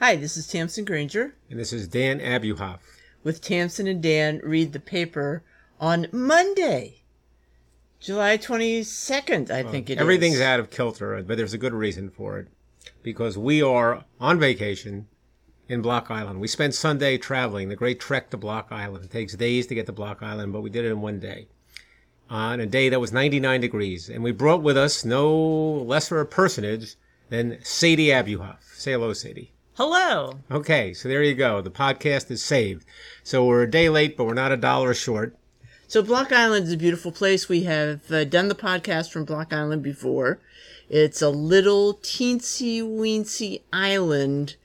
Hi, this is Tamsin Granger And this is Dan Abuhoff. with Tamsin and Dan read the paper on Monday, July 22nd, I think it is. Everything's out of kilter, but there's a good reason for it. Because we are on vacation in Block Island. We spent Sunday traveling, the great trek to Block Island. It takes days to get to Block Island, but we did it in one day. On a day that was 99 degrees. And we brought with us no lesser a personage than Sadie Abuhoff. Say hello, Sadie. Hello. Okay, so there you go. The podcast is saved. So we're a day late, but we're not a dollar short. So Block Island is a beautiful place. We have uh, done the podcast from Block Island before. It's a little teensy weensy island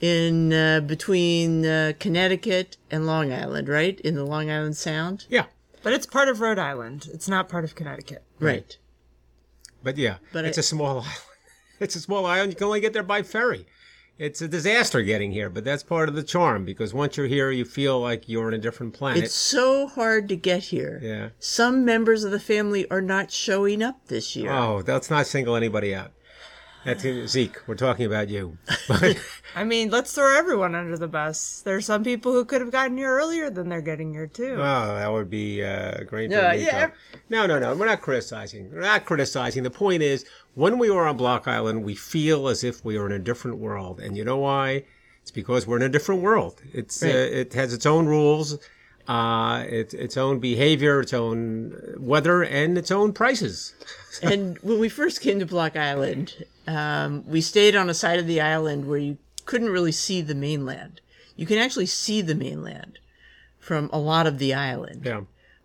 in uh, between uh, Connecticut and Long Island, right? In the Long Island Sound. Yeah. But it's part of Rhode Island. It's not part of Connecticut. Right. But yeah, But it's I- a small island. It's a small island. You can only get there by ferry. It's a disaster getting here, but that's part of the charm because once you're here, you feel like you're on a different planet. It's so hard to get here. yeah. Some members of the family are not showing up this year. Oh, let's not single anybody out. That's Zeke. We're talking about you. I mean, let's throw everyone under the bus. There's some people who could have gotten here earlier than they're getting here too. oh, that would be uh, great. for Yeah, yeah. No, no, no. We're not criticizing. We're not criticizing. The point is, when we are on Block Island, we feel as if we are in a different world, and you know why? It's because we're in a different world. It's uh, it has its own rules, uh, its its own behavior, its own weather, and its own prices. and when we first came to Block Island, um, we stayed on a side of the island where you couldn't really see the mainland. You can actually see the mainland from a lot of the island. Yeah.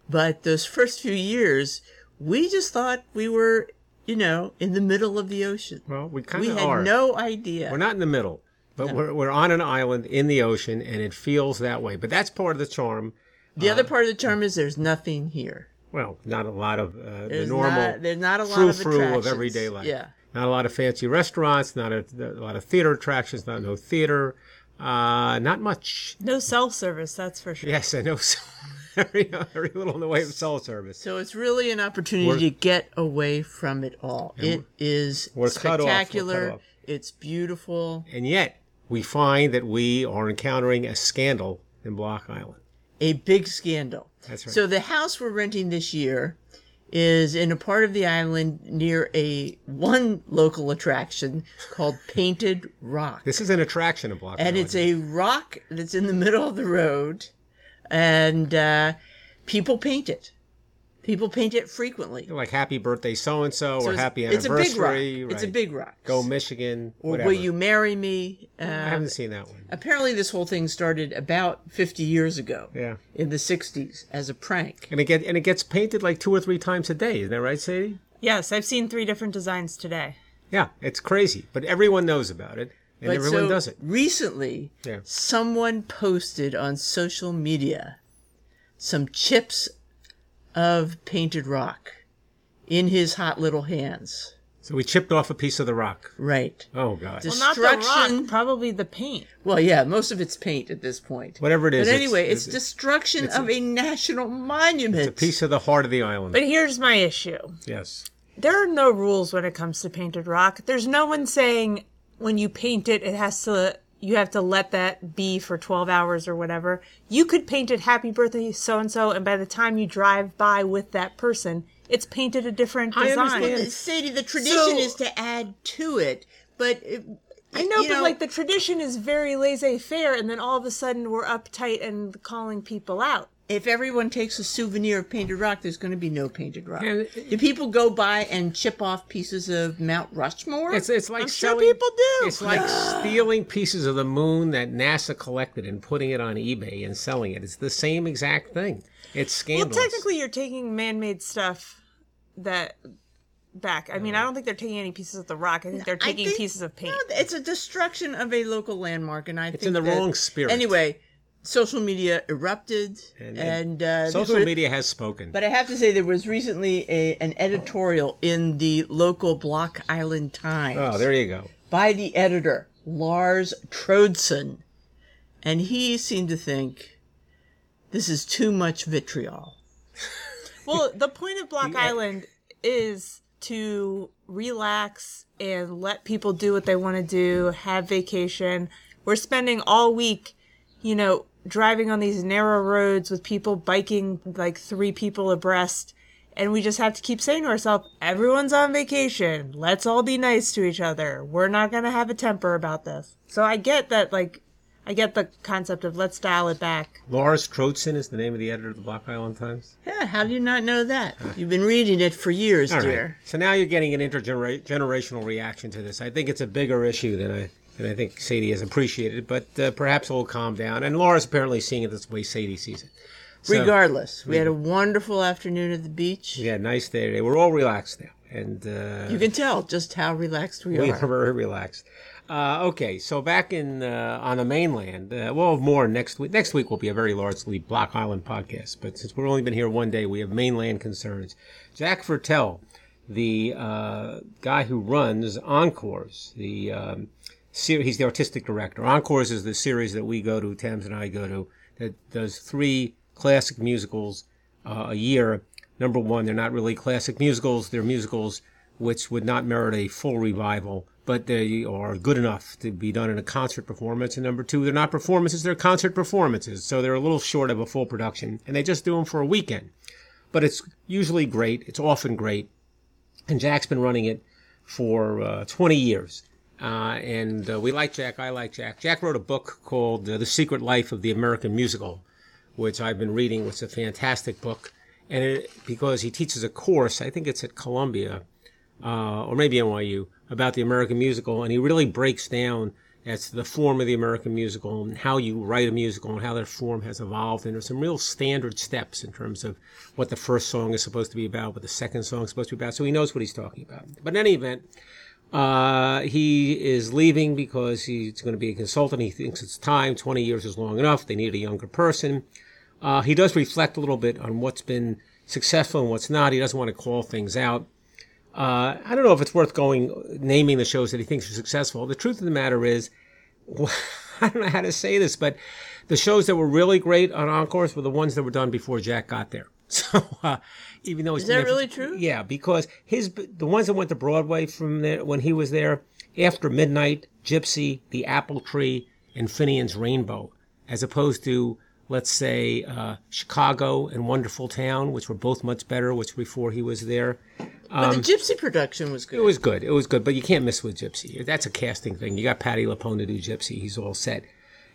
But those first few years, we just thought we were, you know, in the middle of the ocean. Well, we kind of we had are. no idea. We're not in the middle, but we're we're on an island in the ocean, and it feels that way. But that's part of the charm. the other part of the charm is there's nothing here. Well, not a lot of uh, the normal not, there's not a lot of of everyday life. Yeah. Not a lot of fancy restaurants. Not a, a lot of theater attractions. Not no theater. Uh, not much. No self service, that's for sure. Yes, I know. very very little in the way of cell service. So it's really an opportunity We're- to get away from it all. It is we're cut off, we're cut spectacular. It's beautiful. And yet, we find that we are encountering a scandal in Block Island. A big scandal. That's right. So the house we're renting this year is in a part of the island near a one local attraction called Painted Rock. This is an attraction in Block and Island. it's a rock that's in the middle of the road and uh, people paint it. People paint it frequently. like happy birthday so and so So or it's- happy it's a big rock. anniversary. It's a big rock. Go Michigan. or whatever. will you marry me? I Uh, haven't seen that one. apparently, this whole thing started about 50 years ago. Yeah. In the 60s as a prank. And it get and it gets painted like two or three times a day. Isn't that right, Sadie? Yes, I've seen three different designs today. Yeah, it's crazy, but everyone knows about it, and But everyone so does it. Recently, Yeah. someone posted on social media some chips of painted rock in his hot little hands. So we chipped off a piece of the rock. Right. Oh God! Just- Well, not the rock, Destruction. probably the paint. Well, yeah, most of it's paint at this point. Whatever it is, But anyway, it's, it's- destruction it's a- of a national monument. It's a piece of the heart of the island. But here's my issue. yes. There are no rules when it comes to painted rock. There's no one saying when you paint it, it has to, you have to let that be for 12 hours or whatever. You could paint it happy birthday so and so, and by the time you drive by with that person, it's painted a different I understand. Sadie, the tradition So- is to add to it, but it, I know, you but like the tradition is very laissez faire, and then all of a sudden we're uptight and calling people out. If everyone takes a souvenir of painted rock, there's going to be no painted rock. Yeah, do people go by and chip off pieces of Mount Rushmore? It's it's like I'm sure people do. It's like stealing pieces of the moon that NASA collected and putting it on eBay and selling it. It's the same exact thing. It's Well, technically, you're taking man-made stuff that back. I mean, I don't think they're taking any pieces of the rock. I think they're taking think- pieces of paint. No, it's a destruction of a local landmark, and I It's think in the that- wrong spirit. Anyway, social media erupted, and, And- and uh, social was- media has spoken. But I have to say, there was recently a an editorial in the local Block Island Times. oh, there you go. by the editor, Lars Trodson. And he seemed to think this is too much vitriol. Well, the point of Block Yeah. Island is to relax and let people do what they want to do, have vacation. We're spending all week, you know, driving on these narrow roads with people biking like three people abreast. And we just have to keep saying to ourselves, everyone's on vacation. Let's all be nice to each other. We're not going to have a temper about this. So I get that, like, I get the concept of let's dial it back. Lars Trodson is the name of the editor of the Block Island Times. Yeah, how do you not know that? You've been reading it for years, All right. dear. So now you're getting an intergenerational reaction to this. I think it's a bigger issue than I than I think Sadie has appreciated, it, but uh, perhaps it'll calm down. And Laura's apparently seeing it this way Sadie sees it. So, Regardless, we had a wonderful afternoon at the beach. yeah, nice day today. We're all relaxed now, and uh, You can tell just how relaxed we, are. we are. are very relaxed. Uh, okay, so back in uh, on the mainland, uh, we'll have more next week. Next week will be a very largely Block Island podcast, but since we've only been here one day, we have mainland concerns. Jack Viertel, the uh, guy who runs Encores, the um, ser- he's the artistic director. Encores is the series that we go to, Tamsin and I go to, that does three classic musicals uh, a year. Number one, they're not really classic musicals; they're musicals which would not merit a full revival, but they are good enough to be done in a concert performance. And number two, they're not performances; they're concert performances, so they're a little short of a full production, and they just do them for a weekend. But it's usually great. It's often great, and Jack's been running it for uh, 20 years. Uh, and uh, we like Jack. I like Jack. Jack wrote a book called uh, The Secret Life of the American Musical, which I've been reading. It's a fantastic book. And it, because he teaches a course, I think it's at Columbia, uh, or maybe NYU, about the American musical. And he really breaks down as the form of the American musical and how you write a musical and how that form has evolved. And there's some real standard steps in terms of what the first song is supposed to be about, what the second song is supposed to be about. So he knows what he's talking about. But in any event, uh, he is leaving because he's going to be a consultant. He thinks it's time. 20 years is long enough. They need a younger person. Uh, he does reflect a little bit on what's been successful and what's not. He doesn't want to call things out. Uh, I don't know if it's worth going naming the shows that he thinks are successful. The truth of the matter is, I don't know how to say this, but the shows that were really great on Encores were the ones that were done before Jack got there. So uh, even though Is that for- really true? Yeah, because his the ones that went to Broadway from there when he was there after midnight, Gypsy, The Apple Tree, and Finian's Rainbow, as opposed to let's say uh, Chicago and Wonderful Town, which were both much better, which before he was there. But the Gypsy production was good. It was good. It was good, but you can't miss with Gypsy. That's a casting thing. You got Patti LuPone to do Gypsy. He's all set.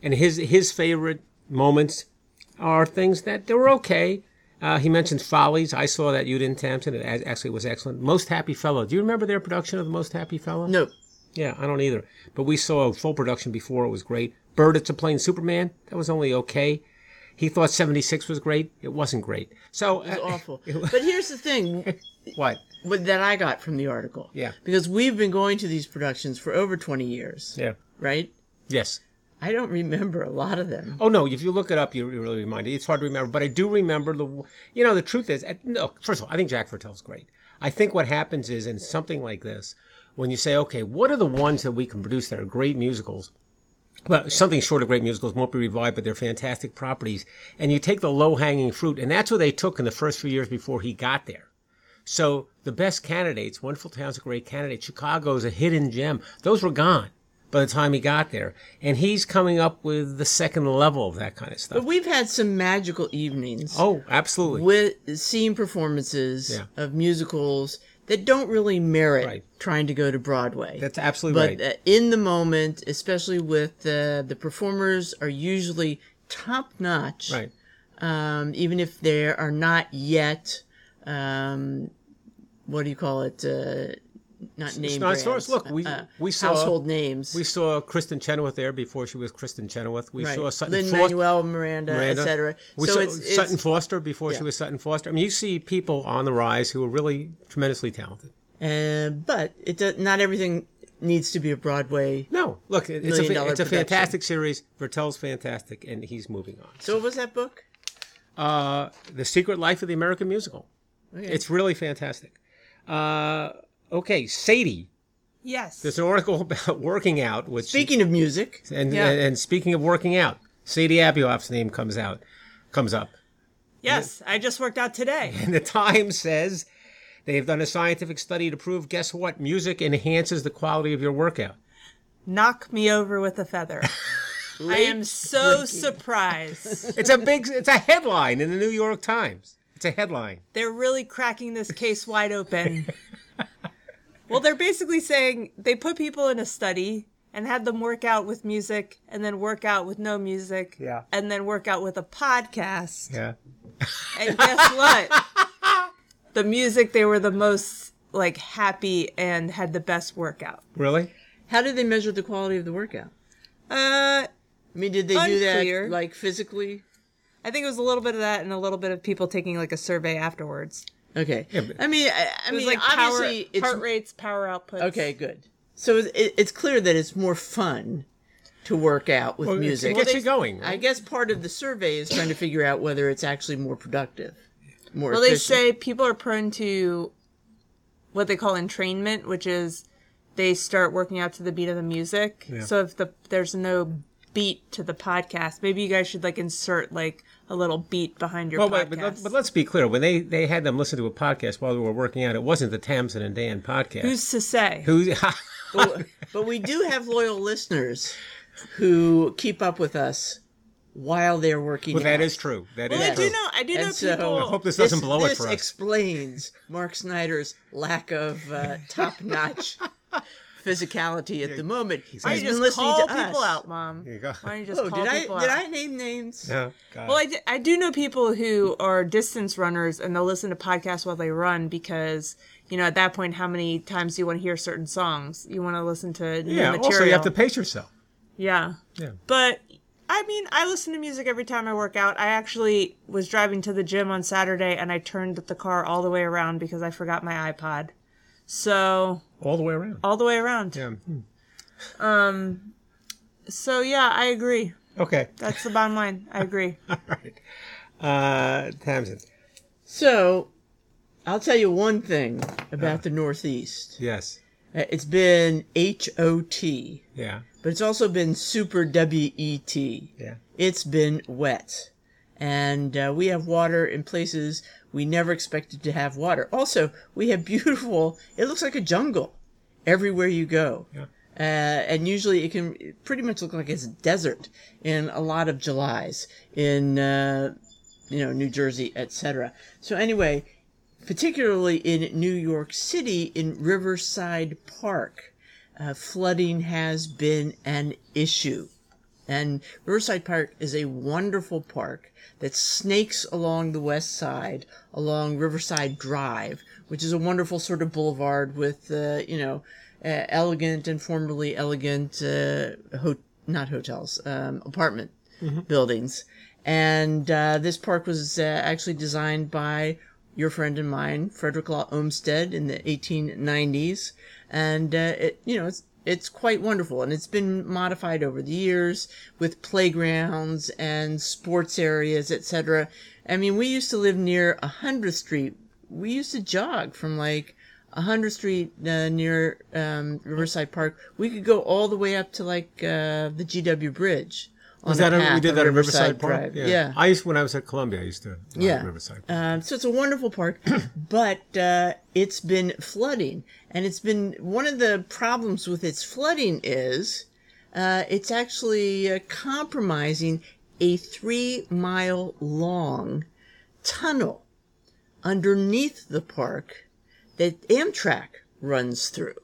And his his favorite moments are things that they were okay. Uh, he mentioned Follies. I saw that you didn't, Tamsin. It actually was excellent. Most Happy Fella. Do you remember their production of The Most Happy Fella? no, Yeah, I don't either. But we saw a full production before. It was great. Bird, It's a Plane Superman. That was only okay. He thought 76 was great. It wasn't great. So, it's uh, awful. But here's the thing what? what, that I got from the article. Yeah. Because we've been going to these productions for over 20 years, Yeah. right? Yes. I don't remember a lot of them. Oh no! If you look it up, you really remind you. It's hard to remember, but I do remember the. You know, the truth is, uh, no. First of all, I think Jack Viertel's great. I think what happens is in something like this, when you say, okay, what are the ones that we can produce that are great musicals? Well, something short of great musicals won't be revived, but they're fantastic properties. And you take the low hanging fruit, and that's what they took in the first few years before he got there. So the best candidates, Wonderful Town's a great candidate. Chicago's a hidden gem. Those were gone by the time he got there. And he's coming up with the second level of that kind of stuff. But we've had some magical evenings Oh, absolutely. with seeing performances Yeah. of musicals that don't really merit Right. trying to go to Broadway. That's absolutely but right. uh, in the moment, especially with uh, the performers are usually top notch. right. um, even if they are not yet, um, what do you call it? Uh, not name not brands. Look, we- uh, we saw- household names. We saw Kristin Chenoweth there before she was Kristin Chenoweth. We right. saw Sutton Foster. Manuel Miranda, Miranda. etc. We So saw it's, it's Sutton Foster before she was Sutton Foster. I mean, you see people on the rise who are really tremendously talented. uh, but it does, not everything needs to be a Broadway. No, look, it- it's a, it's a production. fantastic series. Viertel's fantastic, and he's moving on. So what was that book? Uh, the Secret Life of the American Musical. It's really fantastic. Uh, okay, Sadie. Yes. There's an article about working out, which Speaking of music, and, Yeah. and and speaking of working out, Sadie Abuhoff's name comes out, comes up, yes, I just worked out today. and the Times says they have done a scientific study to prove. Guess what? Music enhances the quality of your workout. Knock me over with a feather. I am so surprised. It's a big. It's a headline in the New York Times. It's a headline. They're really cracking this case wide open. Well, they're basically saying they put people in a study and had them work out with music and then work out with no music. Yeah. And then work out with a podcast. Yeah. And guess what? the music, they were the most like happy and had the best workout. Really? How did they measure the quality of the workout? Uh, I mean, did they do that like physically? I think it was a little bit of that and a little bit of people taking like a survey afterwards. Okay. but- I mean, I, I was mean, like power, obviously, it's heart rates, power outputs. okay. Good. So it, it's clear that it's more fun to work out with Well, music. It gets you going. I guess part of the survey is trying to figure out whether it's actually more productive, more. Well, they say people are prone to what they call entrainment, which is they start working out to the beat of the music. Yeah. So if the there's no beat to the podcast, maybe you guys should like insert like a little beat behind your Well, podcast. wait, but, let, but let's be clear. When they, they had them listen to a podcast while they were working out, it wasn't the Tamsin and Dan podcast. Who's to say? Who's but, but we do have loyal listeners who keep up with us while they're working. well, out. that is true. That is well, I true. do know. I do know so- people. I hope this This, doesn't blow this it for us. This explains Mark Snyder's lack of uh, top-notch physicality at the moment. He's Why don't been you just listening call to people us. out, Mom? you go. Why don't you just Oh, call did I people did? I name names? God. Well, I, d- I do know people who are distance runners and they'll listen to podcasts while they run because, you know, at that point, how many times do you want to hear certain songs? You want to listen to new yeah. material. Also, you have to pace yourself. Yeah. Yeah. But, I mean, I listen to music every time I work out. I actually was driving to the gym on Saturday and I turned the car all the way around because I forgot my iPod. So, All the way around. all the way around. Yeah. Hmm. So, yeah, I agree. Okay. That's the bottom line. I agree. All right. Uh, Tamsin. So, I'll tell you one thing about the Northeast. Yes. Uh, It's been H O T, Yeah. but it's also been super W E T. Yeah. It's been wet. And uh, we have water in places we never expected to have water. Also, we have beautiful, it looks like a jungle everywhere you go. Yeah. Uh, and usually it can pretty much look like it's desert in a lot of Julys in, uh, you know, New Jersey, etc. So anyway, particularly in New York City, in Riverside Park, uh, flooding has been an issue. And Riverside Park is a wonderful park that snakes along the west side, along Riverside Drive, which is a wonderful sort of boulevard with, uh, you know, uh, elegant and formerly elegant, uh, ho- not hotels, um, apartment buildings. And uh, this park was uh, actually designed by your friend and mine, Frederick Law Olmsted, in the 1890s. And uh, it, you know, it's it's quite wonderful, and it's been modified over the years with playgrounds and sports areas, etc. I mean, we used to live near hundredth Street. We used to jog from like hundredth Street uh, near um, Riverside Park. We could go all the way up to like uh, the GW Bridge. Was that a we did that at Riverside Park? Drive. Yeah. yeah. I used when I was at Columbia. I used to. Yeah. Riverside. Um, so it's a wonderful park, but uh, it's been flooding, and it's been one of the problems with its flooding is uh, it's actually uh, compromising a three mile long tunnel underneath the park that Amtrak runs through.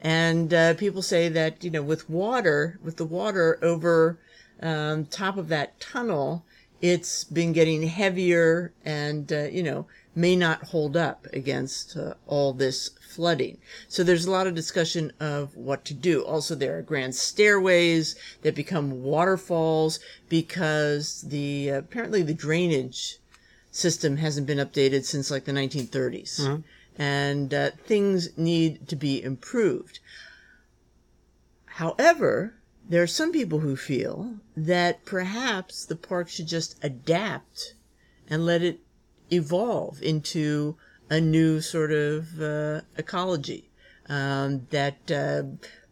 And uh, people say that you know, with water, with the water over um, top of that tunnel, it's been getting heavier and uh, you know may not hold up against uh, all this flooding. So there's a lot of discussion of what to do. Also, there are grand stairways that become waterfalls because the apparently the drainage system hasn't been updated since like the 1930s. And uh, things need to be improved. However, there are some people who feel that perhaps the park should just adapt and let it evolve into a new sort of uh, ecology. Um, that uh,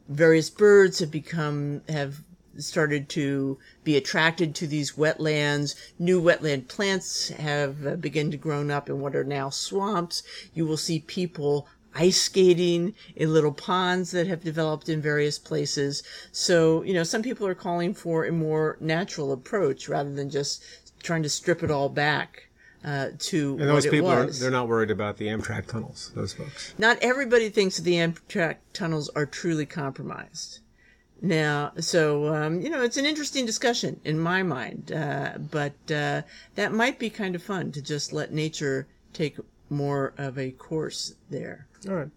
various birds have become have started to be attracted to these wetlands. New wetland plants have uh, begun to grow up in what are now swamps. You will see people ice skating in little ponds that have developed in various places. So, you know, some people are calling for a more natural approach rather than just trying to strip it all back uh, to And what those people are, they're not worried about the Amtrak tunnels, those folks. Not everybody thinks that the Amtrak tunnels are truly compromised. Now, so um, you know, it's an interesting discussion in my mind, uh, but uh, that might be kind of fun to just let nature take more of a course there. All right.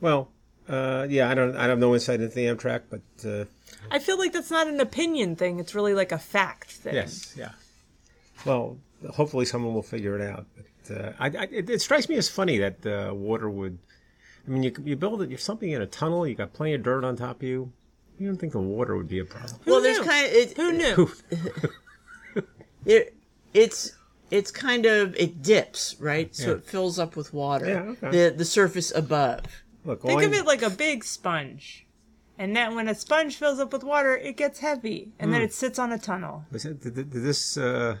Well, uh, yeah, I don't, I have no insight into the Amtrak, but uh, I feel like that's not an opinion thing. It's really like a fact thing. yes, yeah. Well, hopefully someone will figure it out. But uh, I, I, it, it strikes me as funny that uh, water would. I mean, you you build it, you're something in a tunnel, you got plenty of dirt on top of you. You don't think the water would be a problem? Who well, there's knew? kind of it, Who knew? it, it's it's kind of it dips right, so Yeah. it fills up with water. Yeah, okay. The the surface above. Look, Think of it like a big sponge. And then when a sponge fills up with water, it gets heavy. And Hmm. then it sits on a tunnel. Was it, did, did this uh,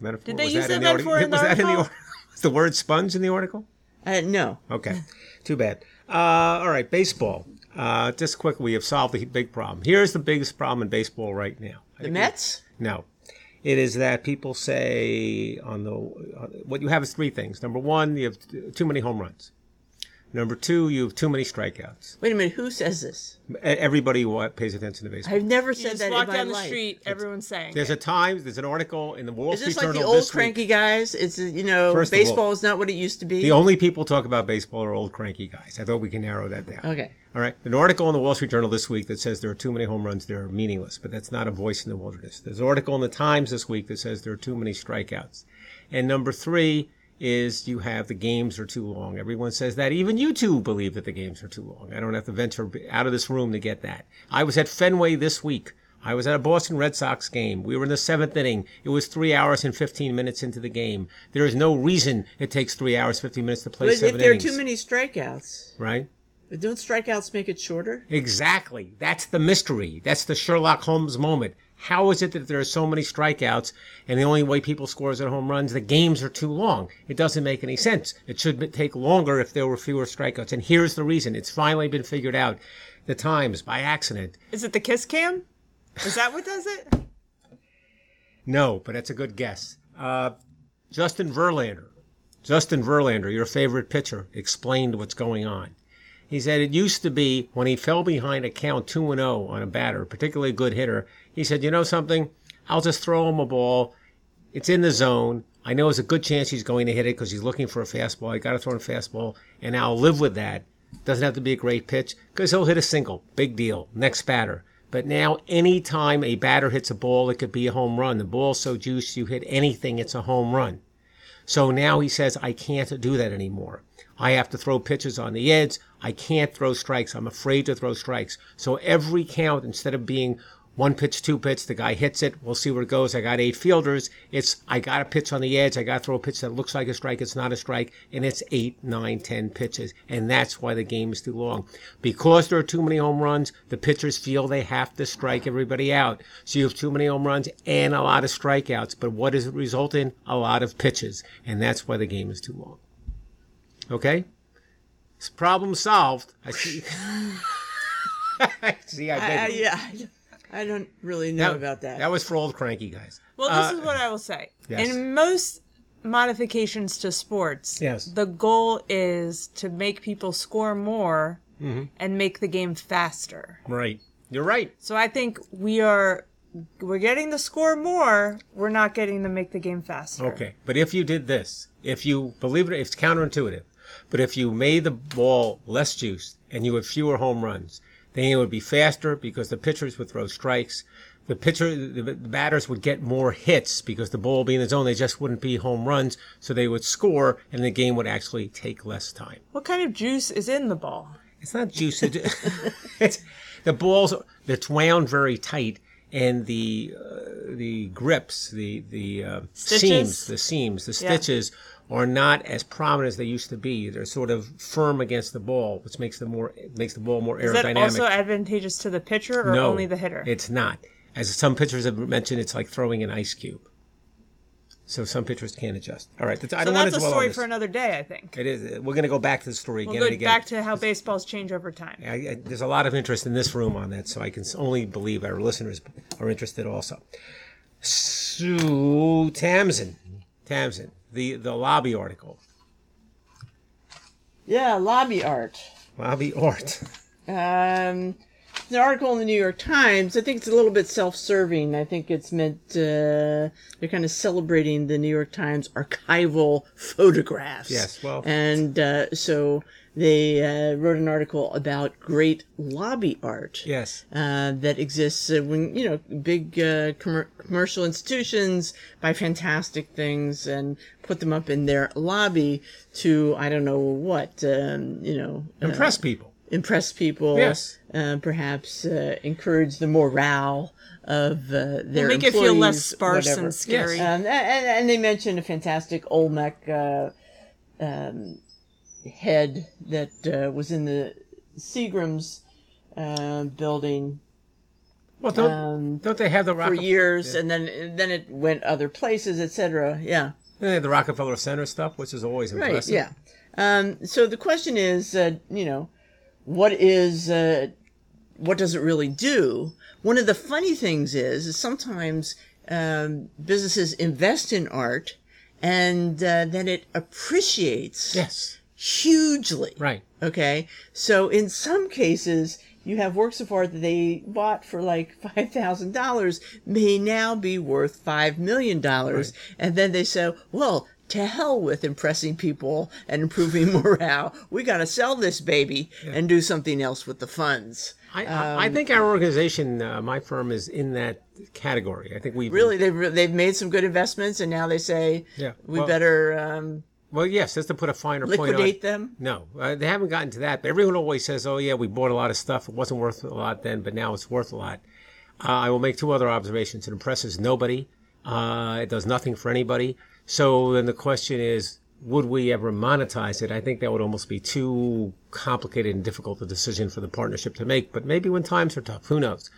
metaphor? Did they was use that in that the metaphor article? in the was that in the article? article? Was the word sponge in the article? Uh, no, Okay, too bad. Uh, all right, baseball. Uh, just quickly, we have solved the big problem. Here's the biggest problem in baseball right now. the Mets. No, it is that people say on the what you have is three things. Number one, you have too many home runs. Number two, you have too many strikeouts. Wait a minute, who says this? E- Everybody wa- pays attention to baseball. I've never You said just that walk in my down the life. street, everyone's saying. There's it. a Times, there's an article in the Wall Street Journal. Is Street this like Journal the old this week. cranky guys? It's you know, First of all- baseball is not what it used to be. The only people talk about baseball are old cranky guys. I thought we can narrow that down. okay. All right. An article in the Wall Street Journal this week that says there are too many home runs, they're meaningless, but that's not a voice in the wilderness. There's an article in the Times this week that says there are too many strikeouts. And number three is you have the games are too long. Everyone says that. Even you two believe that the games are too long. I don't have to venture out of this room to get that. I was at Fenway this week. I was at a Boston Red Sox game. We were in the seventh inning. It was three hours and 15 minutes into the game. There is no reason it takes three hours, 15 minutes to play But if seven there are too many strikeouts, right? But don't strikeouts make it shorter? Exactly. That's the mystery. That's the Sherlock Holmes moment. How is it that there are so many strikeouts and the only way people score is at home runs? The games are too long. It doesn't make any sense. It should take longer if there were fewer strikeouts. And here's the reason. It's finally been figured out. The Times, by accident. Is it the kiss cam? Is that what does it? No, but that's a good guess. Uh, Justin Verlander. Justin Verlander, your favorite pitcher, explained what's going on. He said it used to be when he fell behind a count 2 and 0 on a batter, particularly a good hitter, he said, "You know something? I'll just throw him a ball. It's in the zone. I know there's a good chance he's going to hit it because he's looking for a fastball. I got to throw him a fastball, and I'll live with that. Doesn't have to be a great pitch because he'll hit a single. Big deal. Next batter. But now, anytime a batter hits a ball, it could be a home run. The ball's so juiced, you hit anything, it's a home run. So now he says, I can't do that anymore. I have to throw pitches on the edge. I can't throw strikes. I'm afraid to throw strikes. So every count, instead of being one pitch, two pitch, the guy hits it. We'll see where it goes. I got eight fielders. It's I got a pitch on the edge. I got to throw a pitch that looks like a strike. It's not a strike, and it's eight, nine, ten pitches, and that's why the game is too long. Because there are too many home runs, the pitchers feel they have to strike everybody out. So you have too many home runs and a lot of strikeouts. But what does it result in? A lot of pitches, and that's why the game is too long. Okay, it's problem solved. I see. see, I, I, I, yeah, I don't really know about that. That was for old cranky guys. Well, this is what I will say. yes. In most modifications to sports, Yes. the goal is to make people score more Mm-hmm. and make the game faster. Right. You're right. So I think we are we're getting to score more. We're not getting to make the game faster. Okay. But if you did this, if you believe it, it's counterintuitive. But if you made the ball less juiced and you had fewer home runs, then it would be faster because the pitchers would throw strikes. The pitcher, the, batters would get more hits because the ball would be in the zone. They just wouldn't be home runs, so they would score, and the game would actually take less time. What kind of juice is in the ball? It's not juice. It, it's the balls. It's wound very tight, and the uh, the grips, the the uh, seams, the seams, the Yeah. stitches are not as prominent as they used to be. They're sort of firm against the ball, which makes them more makes the ball more aerodynamic. Is that also advantageous to the pitcher or no, only the hitter? It's not. As some pitchers have mentioned, it's like throwing an ice cube. So some pitchers can't adjust. All right, that's, I So don't want that's to a dwell on story this. for another day, I think. It is. We're going to go back to the story We'll again go and again. back to how baseballs change over time. I, I, there's a lot of interest in this room on that, so I can only believe our listeners are interested also. Sue Tamsin, Tamsin, the the lobby article, Yeah, lobby art. lobby art. Um, the article in the New York Times. I think it's a little bit self-serving. I think it's meant uh, they're kind of celebrating the New York Times archival photographs. Yes, well- and uh, so they uh, wrote an article about great lobby art. Yes, uh, that exists uh, when you know big uh, commer- commercial institutions buy fantastic things and put them up in their lobby to I don't know what um, you know impress people. Impress people. Yes. uh, perhaps uh, encourage the morale of uh, their Make it feel less sparse whatever. and scary. Um, and, and they mentioned a fantastic Olmec uh, um, head that uh, was in the Seagram's uh, building Well, don't um, don't they have the for Rockefeller? years, and then and then it went other places, etc. Yeah, They have the Rockefeller Center stuff, which is always impressive. right. Yeah. Um, so the question is, uh, you know, what is uh, what does it really do? One of the funny things is, is sometimes um, businesses invest in art, and uh, then it appreciates Yes. hugely. Right. Okay. So in some cases, you have works of art that they bought for like $5,000 may now be worth $5 million. And then they say, well, to hell with impressing people and improving morale. We got to sell this baby and do something else with the funds. I, I, I think our organization, uh, my firm, is in that category. I think we Really, they've, they've made some good investments and now they say Yeah, we well- better um, Well, yes, just to put a finer point on liquidate it. them. No, uh, they haven't gotten to that. But everyone always says, "Oh, yeah, we bought a lot of stuff. It wasn't worth a lot then, but now it's worth a lot." Uh, I will make two other observations. It impresses nobody. Uh, it does nothing for anybody. So then the question is, would we ever monetize it? I think that would almost be too complicated and difficult a decision for the partnership to make. But maybe when times are tough, who knows?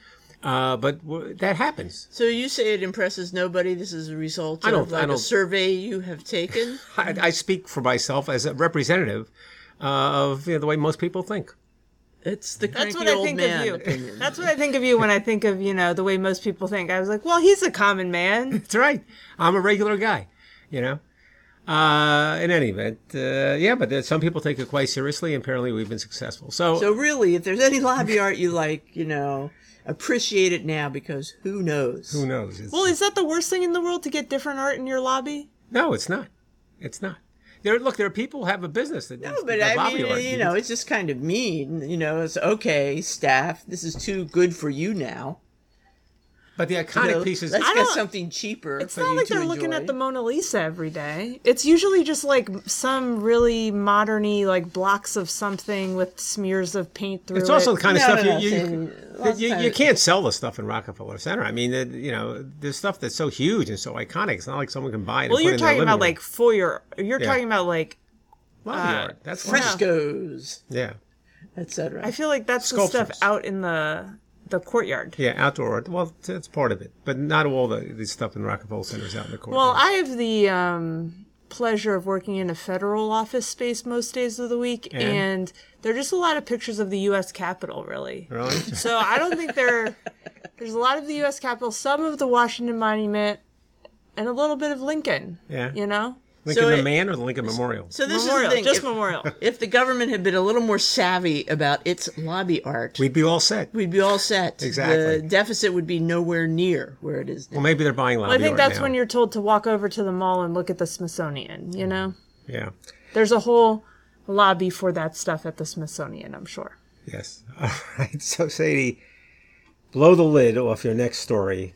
Uh, but w- that happens. So you say it impresses nobody. This is a result I don't- of like a don't- survey you have taken. I, I speak for myself as a representative uh, of you know, the way most people think. It's the That's what I old think man of you. opinion. That's what I think of you when I think of, you know, the way most people think. I was like, well, he's a common man. That's right. I'm a regular guy, you know. Uh, in any event, uh, yeah, but uh, some people take it quite seriously, and apparently we've been successful. So, So really, if there's any lobby art you like, you know, appreciate it now because who knows? who knows? It's- Well, is that the worst thing in the world to get different art in your lobby? no, it's not. It's not. There, look, there are people who have a business that No, but have I lobby mean, art. you know, it's just kind of mean. You know, it's okay, staff. This is too good for you now. But the You iconic know, pieces. let's I get something cheaper. It's for not you like to they're looking enjoy. at the Mona Lisa every day. It's usually just like some really moderny like blocks of something with smears of paint through it. It's it. also the kind of No, stuff no, no, you, saying you, you, you can't sell the stuff in Rockefeller Center. I mean, it, you know, there's stuff that's so huge and so iconic. It's not like someone can buy it. and well, put you're it in their talking living about room. like foyer. You're Yeah. talking about like lobby uh. That's frescoes, Yeah, etc. I feel like that's the stuff out in the the courtyard. yeah, outdoor. Well, that's part of it, but not all the, the stuff in Rockefeller Center is out in the courtyard. Well, I have the um, pleasure of working in a federal office space most days of the week, And? and there are just a lot of pictures of the U.S. Capitol, really. really? So I don't think there. There's a lot of the U.S. Capitol, some of the Washington Monument, and a little bit of Lincoln. Yeah. You know, Lincoln So the it- Man or the Lincoln Memorial? So this memorial, is the thing. just if, memorial. if the government had been a little more savvy about its lobby art, We'd be all set. we'd be all set. Exactly. The deficit would be nowhere near where it is now. Well, maybe they're buying lobby I think art that's now. when you're told to walk over to the mall and look at the Smithsonian. You know, mm. Yeah. there's a whole lobby for that stuff at the Smithsonian. I'm sure. Yes. All right. So, Sadie, blow the lid off your next story.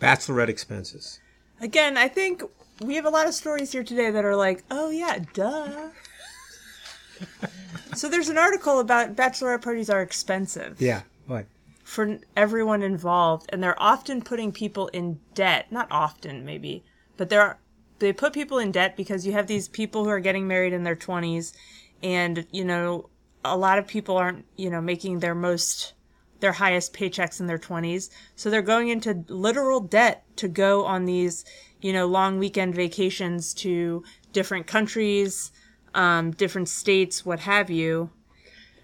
Bachelorette expenses. Again, I think we have a lot of stories here today that are like, oh yeah, duh. so there's an article about bachelorette parties are expensive Yeah. What? for everyone involved, and they're often putting people in debt. Not often, maybe, but they're they put people in debt because you have these people who are getting married in their 20s, and you know a lot of people aren't you know making their most their highest paychecks in their 20s. So they're going into literal debt to go on these, you know, long weekend vacations to different countries, um, different states, what have you.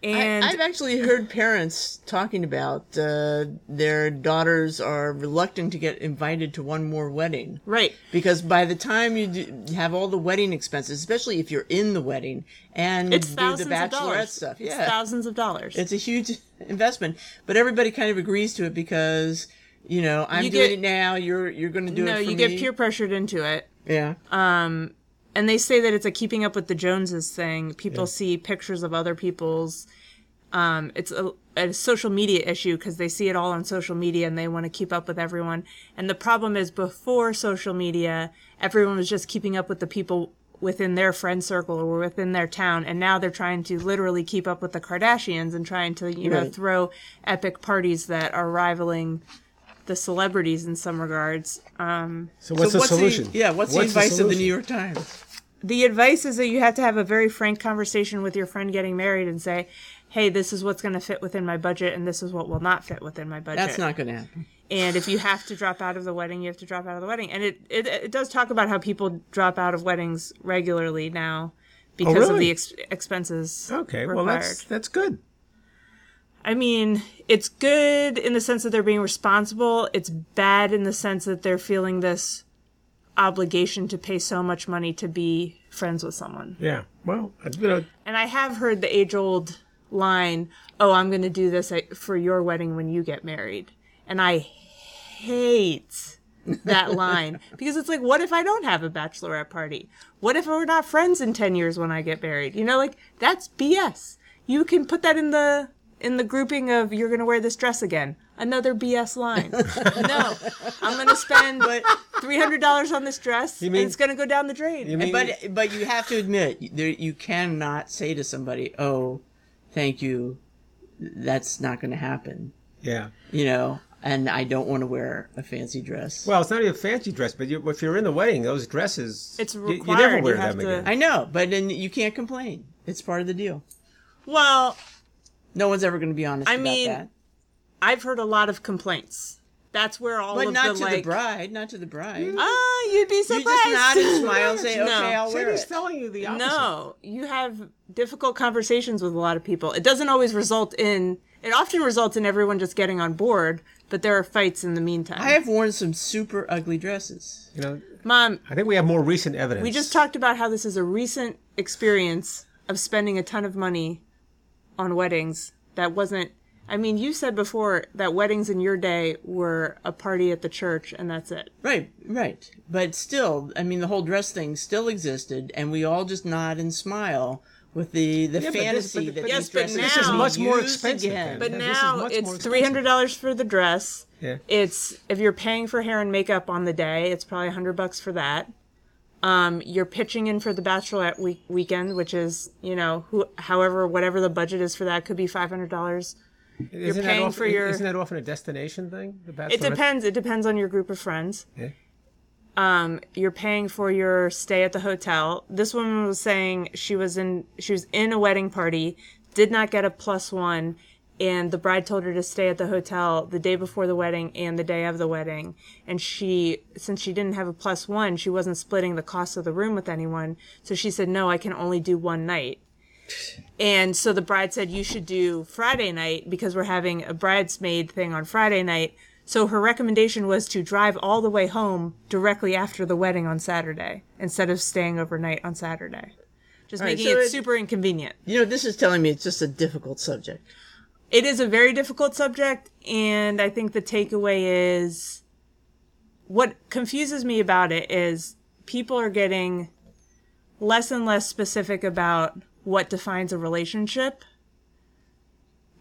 And I, I've actually heard parents talking about uh, their daughters are reluctant to get invited to one more wedding. right. Because by the time you do, have all the wedding expenses, especially if you're in the wedding and It's do thousands the bachelorette stuff, It's yeah, thousands of dollars. it's a huge investment. But everybody kind of agrees to it because you know I'm You doing get- it now. You're you're going to do no, it. For you me. get peer pressured into it. Yeah, Um, and they say that it's a keeping up with the Joneses thing. People see pictures of other people's. Um, it's a, a social media issue because they see it all on social media and they want to keep up with everyone. And the problem is, before social media, everyone was just keeping up with the people within their friend circle or within their town, and now they're trying to literally keep up with the Kardashians and trying to, you know, throw epic parties that are rivaling the celebrities in some regards. Um, So what's so the solution? yeah, what's, the advice of the? New York Times? the advice is that you have to have a very frank conversation with your friend getting married and say, "Hey, this is what's going to fit within my budget, and this is what will not fit within my budget." That's not going to happen. And if you have to drop out of the wedding, you have to drop out of the wedding. And it it, it does talk about how people drop out of weddings regularly now because of really? the ex- expenses. Okay, required. well that's that's good. I mean, it's good in the sense that they're being responsible. It's bad in the sense that they're feeling this obligation to pay so much money to be friends with someone. Yeah. Well, know, And I have heard the age old line, oh, I'm going to do this uh, for your wedding when you get married. And I hate that line because it's like, what if I don't have a bachelorette party? What if we're not friends in 10 years when I get married? You know, like that's BS. You can put that in the in the grouping of you're going to wear this dress again. Another BS line. no, I'm going to spend $300 on this dress mean- and it's going to go down the drain. you mean But but you have to admit, there, you cannot say to somebody, "Oh, thank you." That's not going to happen. yeah. You know, and I don't want to wear a fancy dress. Well, it's not even a fancy dress, but you, if you're in the wedding, those dresses It's you- you, required. never You wear have them to- again. I know, but then you can't complain. It's part of the deal. well, No one's ever going to be honest I about mean, that. I've heard a lot of complaints. That's where all But of not the to like, the bride. Not to the bride. ah, you'd be You surprised. just nod and smile and say, No. "Okay, I'll wear Cindy's it." telling you the opposite. No, you have difficult conversations with a lot of people. It doesn't always result in. It often results in everyone just getting on board, but there are fights in the meantime. I have worn some super ugly dresses. You know, Mom, I think we have more recent evidence. we just talked about how this is a recent experience of spending a ton of money on weddings. That wasn't. I mean, you said before that weddings in your day were a party at the church, and that's it. Right, right. But still, I mean, the whole dress thing still existed, and we all just nod and smile with the the Yeah, but this- fantasy but- that Yes, these but dresses This can is much more expensive again. But Yeah, now it's three hundred dollars for the dress. Yeah. It's if you're paying for hair and makeup on the day, it's probably hundred bucks for that. Um, you're pitching in for the bachelorette week- weekend, which is you know who, however, whatever the budget is for that could be five hundred dollars. isn't that paying often, for your- Isn't that often a destination thing? The It depends. It depends on your group of friends. Yeah. Um, you're paying for your stay at the hotel. This woman was saying she was in she was in a wedding party, did not get a plus one, and the bride told her to stay at the hotel the day before the wedding and the day of the wedding. And she, since she didn't have a plus one, she wasn't splitting the cost of the room with anyone. So she said, "No, I can only do one night." And so the bride said, You should do Friday night because we're having a bridesmaid thing on Friday night. So her recommendation was to drive all the way home directly after the wedding on Saturday instead of staying overnight on Saturday. Just right, making so it, it- super inconvenient. You know, this is telling me it's just a difficult subject. It is a very difficult subject, and I think the takeaway is what confuses me about it is people are getting less and less specific about what defines a relationship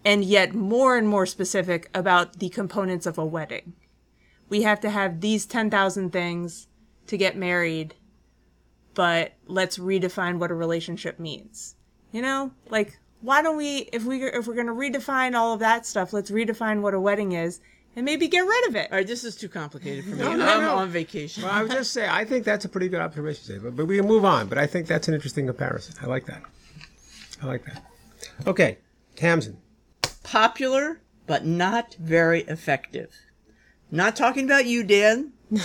and yet more and more specific about the components of a wedding. We have to have these 10,000 things to get married, but let's redefine what a relationship means. You know, like why don't we if we if we're going to redefine all of that stuff, let's redefine what a wedding is and maybe get rid of it. All right, this is too complicated for me. No, no, I'm no. on vacation. Well, I would just say I think that's a pretty good observation, Dave. But, but we can move on. But I think that's an interesting comparison. I like that. I like that. Okay, Tamsin. Popular but not very effective. Not talking about you, Dan.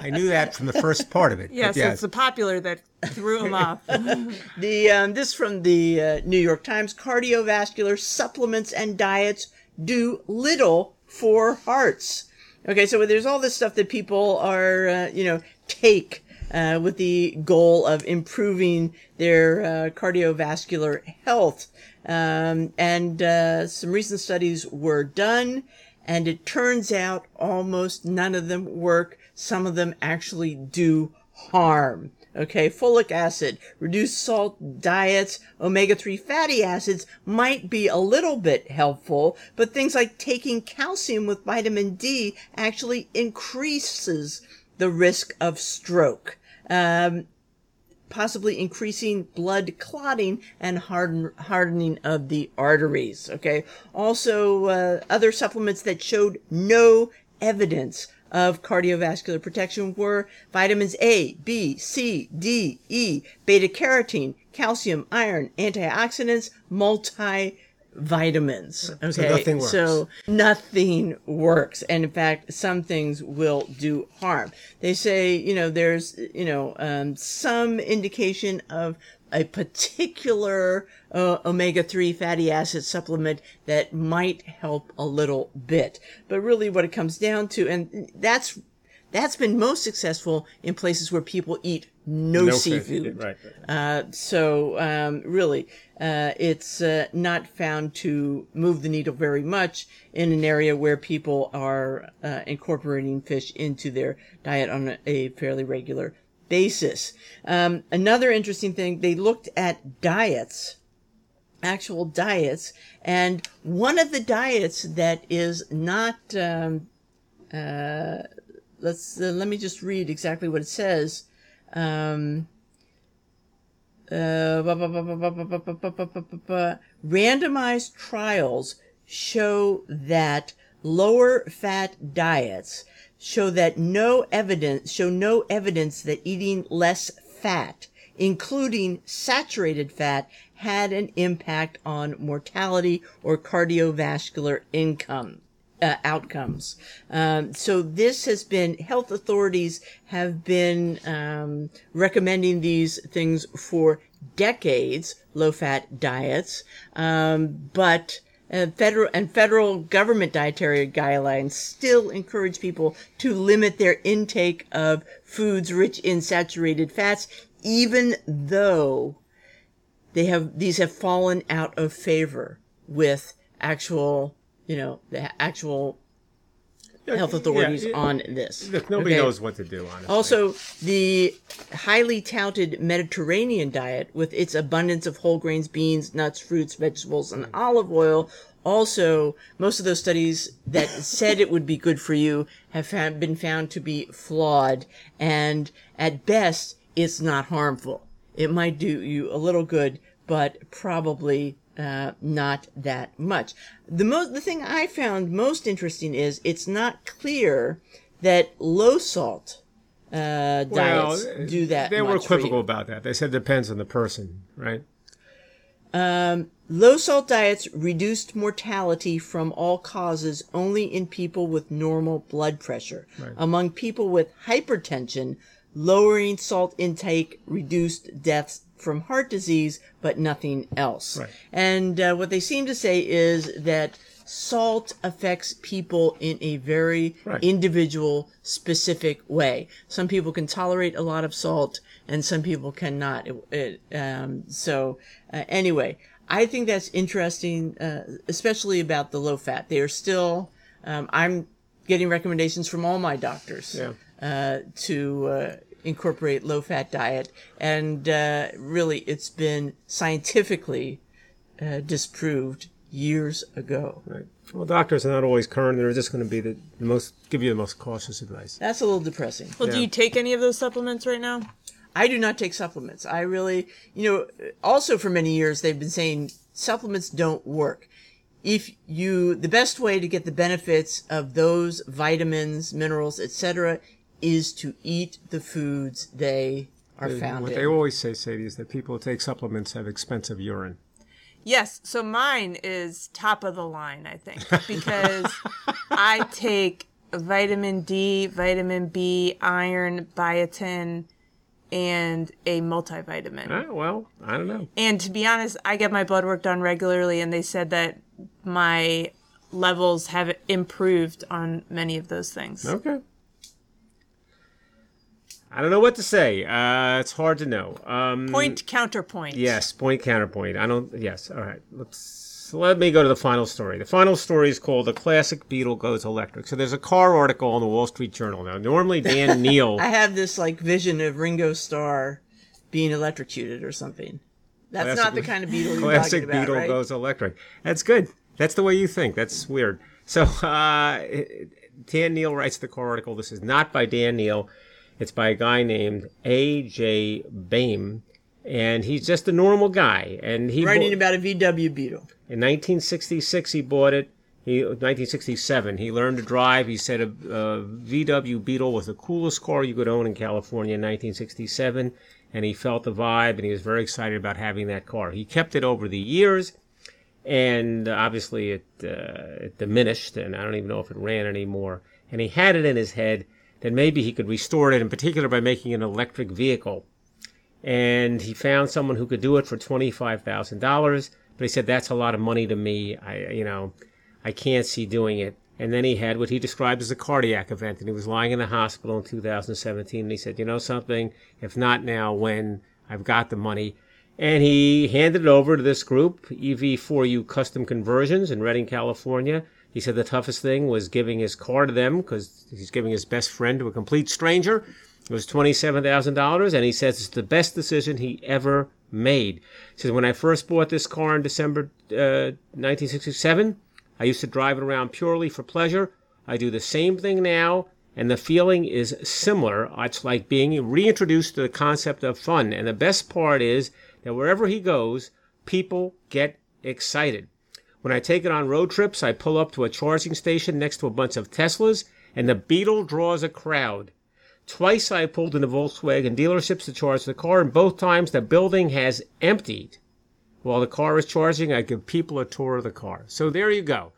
I knew that from the first part of it. but Yes, it's the popular that threw him off. The um, this from the uh, New York Times: cardiovascular supplements and diets do little for hearts. Okay, so there's all this stuff that people are, uh, you know, take uh, with the goal of improving their uh, cardiovascular health. Um, and uh, some recent studies were done, and it turns out almost none of them work. Some of them actually do harm. Okay, folic acid, reduced salt diets, omega-3 fatty acids might be a little bit helpful, but things like taking calcium with vitamin D actually increases the risk of stroke. Um, possibly increasing blood clotting and harden, hardening of the arteries. Okay. Also, uh, other supplements that showed no evidence of cardiovascular protection were vitamins A, B, C, D, E, beta carotene, calcium, iron, antioxidants, multivitamins. Okay. nothing works. So nothing works. And in fact, some things will do harm. They say, you know, there's, you know, um, some indication of a particular uh, omega-3 fatty acid supplement that might help a little bit. But really what it comes down to, and that's, that's been most successful in places where people eat no, No seafood. Right. Uh, so um, really, uh, it's uh, not found to move the needle very much in an area where people are uh, incorporating fish into their diet on a, a fairly regular basis. Um, another interesting thing, they looked at diets, actual diets, and one of the diets that is not um, uh, let's uh, let me just read exactly what it says. Randomized trials show that lower fat diets show that no evidence show no evidence that eating less fat including saturated fat had an impact on mortality or cardiovascular income uh, outcomes. Um, so this has been health authorities have been um, recommending these things for decades, low fat diets, um, but. Uh, federal and federal government dietary guidelines still encourage people to limit their intake of foods rich in saturated fats, even though they have these have fallen out of favor with actual you know the actual health authorities yeah. on this. Look, nobody Okay? knows what to do, honestly. Also, the highly touted Mediterranean diet, with its abundance of whole grains, beans, nuts, fruits, vegetables, and hmm. olive oil, also most of those studies that said it would be good for you have found, been found to be flawed, and at best, it's not harmful. It might do you a little good, but probably uh, not that much. The most, the thing I found most interesting is it's not clear that low salt uh, diets do that. They were equivocal about that. They said it depends on the person, right? Um, low salt diets reduced mortality from all causes only in people with normal blood pressure. Among people with hypertension, lowering salt intake reduced deaths from heart disease, but nothing else. Right. And uh, what they seem to say is that salt affects people in a very Right. individual, specific way. Some people can tolerate a lot of salt, and some people cannot. It, it, um, so, uh, anyway, I think that's interesting, uh, especially about the low fat. They are still. Um, I'm getting recommendations from all my doctors Yeah. uh, to uh, incorporate low fat diet, and uh, really, it's been scientifically uh, disproved years ago. Right. Well, doctors are not always current. They're just going to be the most give you the most cautious advice. That's a little depressing. Well, do you take any of those supplements right now? I do not take supplements. I really, you know, also for many years they've been saying supplements don't work. If you, the best way to get the benefits of those vitamins, minerals, etc., is to eat the foods they are found what in. they always say, Sadie, is that people who take supplements have expensive urine. Yes, so mine is top of the line, I think, because I take vitamin D, vitamin B, iron, biotin, and a multivitamin. Ah, well, I don't know. And to be honest, I get my blood work done regularly, and they said that my levels have improved on many of those things. Okay. I don't know what to say. Uh, it's hard to know. Um, Point counterpoint. Yes, point counterpoint. I don't. Yes. All right. Let's let me go to the final story. The final story is called "The Classic Beetle Goes Electric." So there's a car article in the Wall Street Journal now. Normally Dan Neil. I have this like vision of Ringo Starr being electrocuted or something. That's Classic- not the kind of beetle you're Classic talking about, Beetle right? goes electric. That's good. That's the way you think. That's weird. So uh, Dan Neil writes the car article. This is not by Dan Neil. It's by a guy named A.J. Baime, and he's just a normal guy. And he Writing bo- about a VW beetle. in 1966 he bought it. He 1967 he learned to drive. He said a, a VW Beetle was the coolest car you could own in California in 1967, and he felt the vibe, and he was very excited about having that car. He kept it over the years and obviously it uh, it diminished, and I don't even know if it ran anymore. And he had it in his head that maybe he could restore it, in particular by making an electric vehicle. And he found someone who could do it for twenty five thousand dollars, but he said that's a lot of money to me. I you know I can't see doing it. And then he had what he described as a cardiac event, and he was lying in the hospital in 2017. And he said, "You know something? If not now, when? I've got the money." And he handed it over to this group, EV4U Custom Conversions in Redding, California. He said the toughest thing was giving his car to them because he's giving his best friend to a complete stranger. It was $27,000, and he says it's the best decision he ever made. He says, When I first bought this car in December uh, 1967, I used to drive it around purely for pleasure. I do the same thing now, and the feeling is similar. It's like being reintroduced to the concept of fun. And the best part is that wherever he goes, people get excited. When I take it on road trips, I pull up to a charging station next to a bunch of Teslas, and the Beetle draws a crowd. Twice I pulled into Volkswagen dealerships to charge the car, and both times the building has emptied. While the car is charging, I give people a tour of the car. So there you go.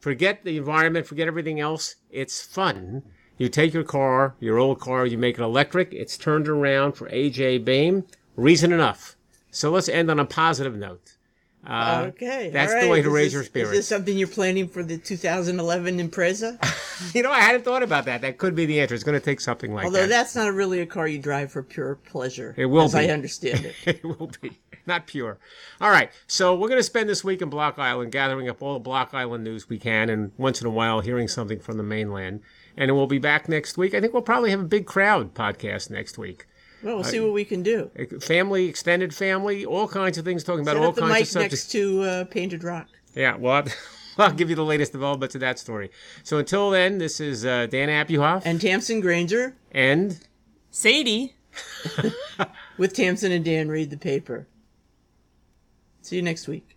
Forget the environment, forget everything else. It's fun. You take your car, your old car, you make it electric. It's turned around for AJ Baime. Reason enough. So let's end on a positive note. Uh, okay. that's the way to Is raise this- your spirits. Is this something you're planning for the 2011 Impreza? You know, I hadn't thought about that. That could be the answer. It's going to take something like Although that. Although that's not really a car you drive for pure pleasure. It will as I understand it. it will be not pure. All right, so we're going to spend this week in Block Island gathering up all the Block Island news we can, and once in a while hearing something from the mainland. And we'll be back next week. I think we'll probably have a big crowd podcast next week. Well, we'll see what we can do. Family, extended family, all kinds of things, talking about Set all up the kinds of mic subjects. next to uh, Painted Rock. Yeah, well, I'll, I'll give you the latest developments of that story. So until then, this is uh, Dan Abuhoff And Tamsin Granger and Sadie. with Tamsin and Dan read the paper. See you next week.